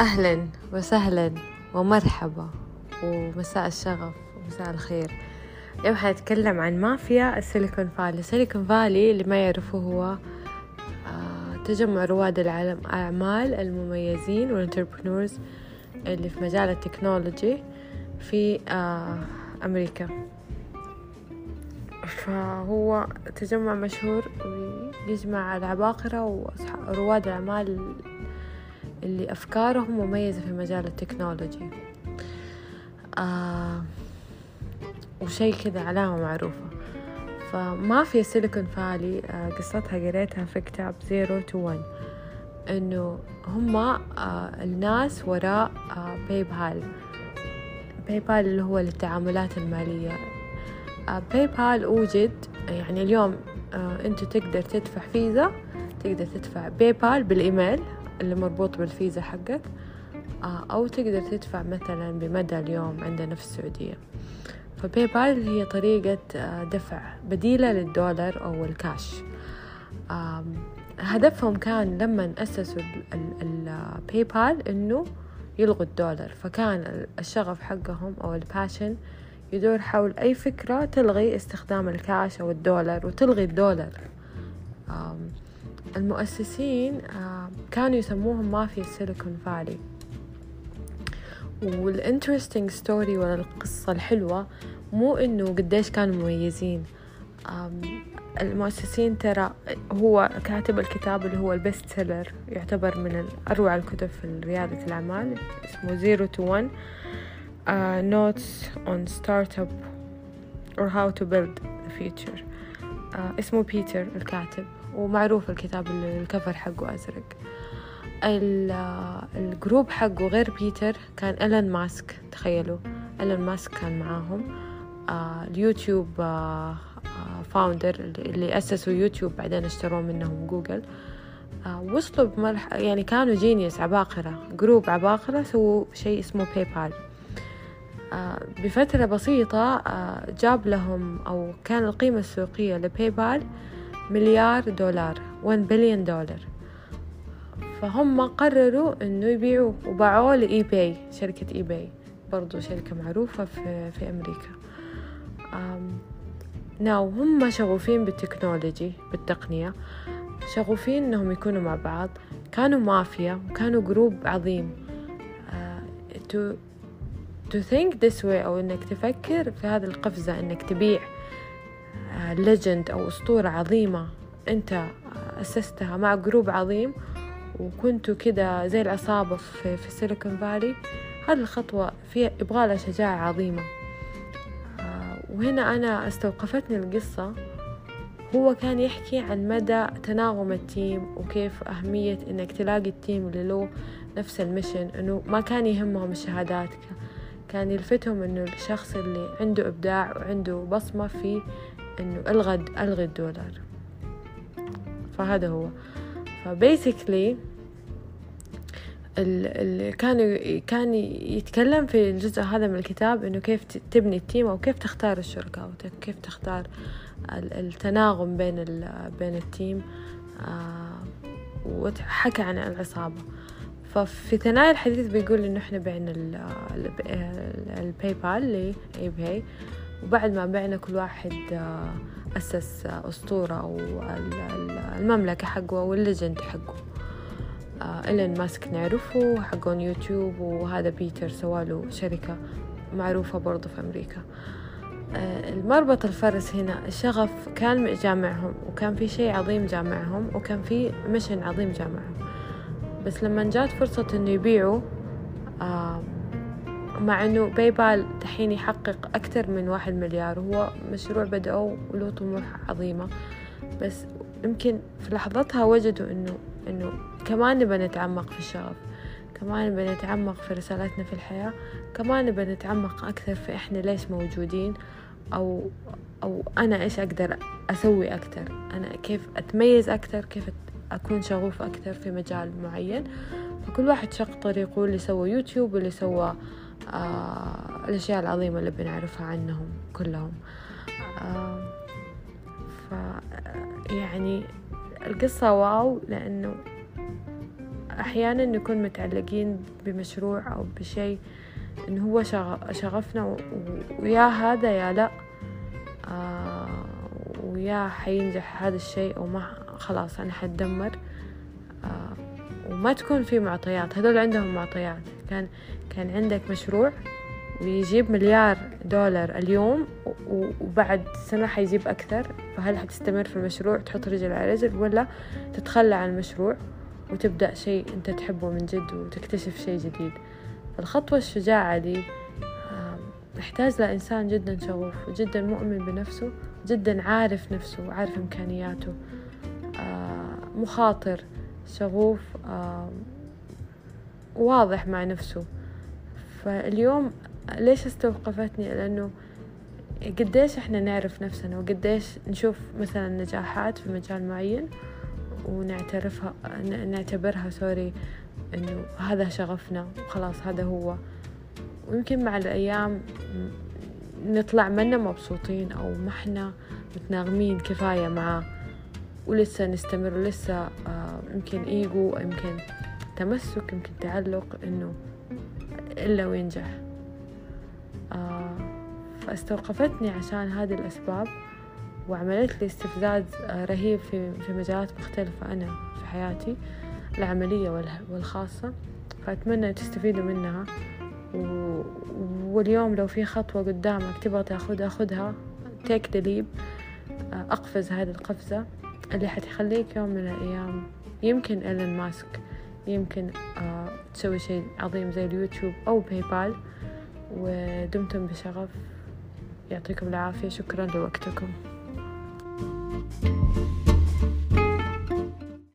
أهلا وسهلا ومرحبا ومساء الشغف ومساء الخير. اليوم حنتكلم عن مافيا ال Silicon Valley. ال Silicon Valley اللي ما يعرفه هو آه، تجمع رواد الأعمال المميزين وال entrepreneurs اللي في مجال ال technology في آه، أمريكا. فهو تجمع مشهور ويجمع العباقرة ورواد الأعمال اللي أفكارهم مميزة في مجال ال technology. آه وشي كذا علامة معروفة. فمافيا Silicon Valley آه قصتها قريتها في كتاب Zero to One إنه هما آه الناس وراء آه PayPal PayPal اللي هو للتعاملات المالية. آه PayPal أوجد يعني اليوم آه أنت تقدر تدفع فيزا تقدر تدفع PayPal بالإيميل. اللي مربوط بالفيزا حقك آه، أو تقدر تدفع مثلا بمدى اليوم عندنا في السعودية. ف PayPal هي طريقة آه، دفع بديلة للدولار أو الكاش. هدفهم كان لما أسسوا ال PayPal إنه يلغوا الدولار. فكان الشغف حقهم أو ال passion يدور حول أي فكرة تلغي استخدام الكاش أو الدولار وتلغي الدولار. المؤسسين كانوا يسموهم مافيا السيليكون فالي. وال interesting story ولا القصة الحلوة مو إنه قديش كانوا مميزين. المؤسسين ترى هو كاتب الكتاب اللي هو ال best seller يعتبر من أروع الكتب في ريادة الأعمال اسمه Zero to One. notes on startup or how to build the future. uh, اسمه بيتر الكاتب ومعروف الكتاب ال cover حقه أزرق. ال group حقه غير بيتر كان إيلون ماسك تخيلوا. إيلون ماسك كان معاهم. آه اليوتيوب آه founder اللي أسسوا يوتيوب بعدين اشتروا منهم جوجل. آه وصلوا بمرح يعني كانوا genius عباقرة group عباقرة سووا شيء اسمه باي بال آه بفترة بسيطة آه جاب لهم أو كان القيمة السوقية لباي بال مليار دولار 1 billion dollar فهم قرروا إنه يبيعوه وباعوه ل eBay شركة eBay برضو شركة معروفة في, في أمريكا. now هم شغوفين بال technology بالتقنية شغوفين إنهم يكونوا مع بعض. كانوا مافيا وكانوا group عظيم. uh, to, think this way أو إنك تفكر في هذه القفزة إنك تبيع legend أو أسطورة عظيمة أنت أسستها مع group عظيم وكنتوا كده زي العصابة في, في سيليكون فالي هذه الخطوة فيها يبغالها شجاعة عظيمة. وهنا أنا استوقفتني القصة. هو كان يحكي عن مدى تناغم ال team وكيف أهمية إنك تلاقي ال team اللي له نفس ال mission إنه ما كان يهمهم الشهادات. كان يلفتهم إنه الشخص اللي عنده إبداع وعنده بصمة في إنه ألغى ألغي الدولار. فهذا هو. ف basically اللي كان كان يتكلم في الجزء هذا من الكتاب إنه كيف تبني ال team أو كيف تختار الشركاء وكيف تختار التناغم بين بين ال team آه، وحكى عن العصابة. ففي ثنايا الحديث بيقول إنه إحنا بعنا الباي بال ل eBay وبعد ما بعنا كل واحد آه، أسس أسطورة أو المملكة حقه أو ال legend حقه. إيلون ماسك نعرفه حقون يوتيوب وهذا بيتر سواله شركة معروفة برضو في أمريكا. آه، المربط الفرس هنا الشغف كان جامعهم وكان في شيء عظيم جامعهم وكان في مشن عظيم جامعهم. بس لما جات فرصة إنه يبيعوا مع إنه باي بال دحين يحقق أكثر من واحد مليار وهو مشروع بدأوا وله طموح عظيمة. بس يمكن في لحظتها وجدوا إنه إنه كمان نبى نتعمق في الشغف كمان نبى نتعمق في رسالتنا في الحياة كمان نبى نتعمق أكثر في إحنا ليش موجودين أو أو أنا إيش أقدر أسوي أكثر أنا كيف أتميز أكثر كيف أكون شغوف أكثر في مجال معين. فكل واحد شق طريقه اللي سوى يوتيوب واللي سوى آه الأشياء العظيمة اللي بنعرفها عنهم كلهم. آه ف يعني القصة واو لأنه أحيانا نكون متعلقين بمشروع أو بشيء إنه هو شغفنا ويا هذا يا لأ. آه ويا حينجح هذا الشيء أو ما. خلاص أنا حتدمر. آه وما تكون في معطيات. هذول عندهم معطيات. كان كان عندك مشروع ويجيب مليار دولار اليوم وبعد سنة حيجيب أكثر. فهل حتستمر في المشروع؟ تحط رجل على رجل ولا تتخلى عن المشروع وتبدأ شيء أنت تحبه من جد وتكتشف شيء جديد. الخطوة الشجاعة دي يحتاج لإنسان جدا شغوف وجدا مؤمن بنفسه جدا عارف نفسه وعارف إمكانياته. مخاطر شغوف واضح مع نفسه. فاليوم ليش استوقفتني؟ لأنه قديش إحنا نعرف نفسنا وقديش نشوف مثلا نجاحات في مجال معين ونعترفها نعتبرها سوري إنه هذا شغفنا وخلاص هذا هو. ويمكن مع الأيام نطلع منا مبسوطين أو ما إحنا متناغمين كفاية معاه ولسه نستمر ولسه آه يمكن إيجو يمكن تمسك يمكن تعلق إنه إلا وينجح. آه فاستوقفتني عشان هذه الأسباب وعملت لي استفزاز رهيب في في مجالات مختلفة أنا في حياتي العملية والخاصة. فأتمنى تستفيدوا منها و... واليوم لو في خطوة قدامك تبغى تاخدها خدها تيك دليب أقفز هذه القفزة. اللي حتخليك يوم من الأيام يمكن إيلون ماسك يمكن آه تسوي شيء عظيم زي اليوتيوب أو باي بال ودمتم بشغف. يعطيكم العافية. شكرا لوقتكم.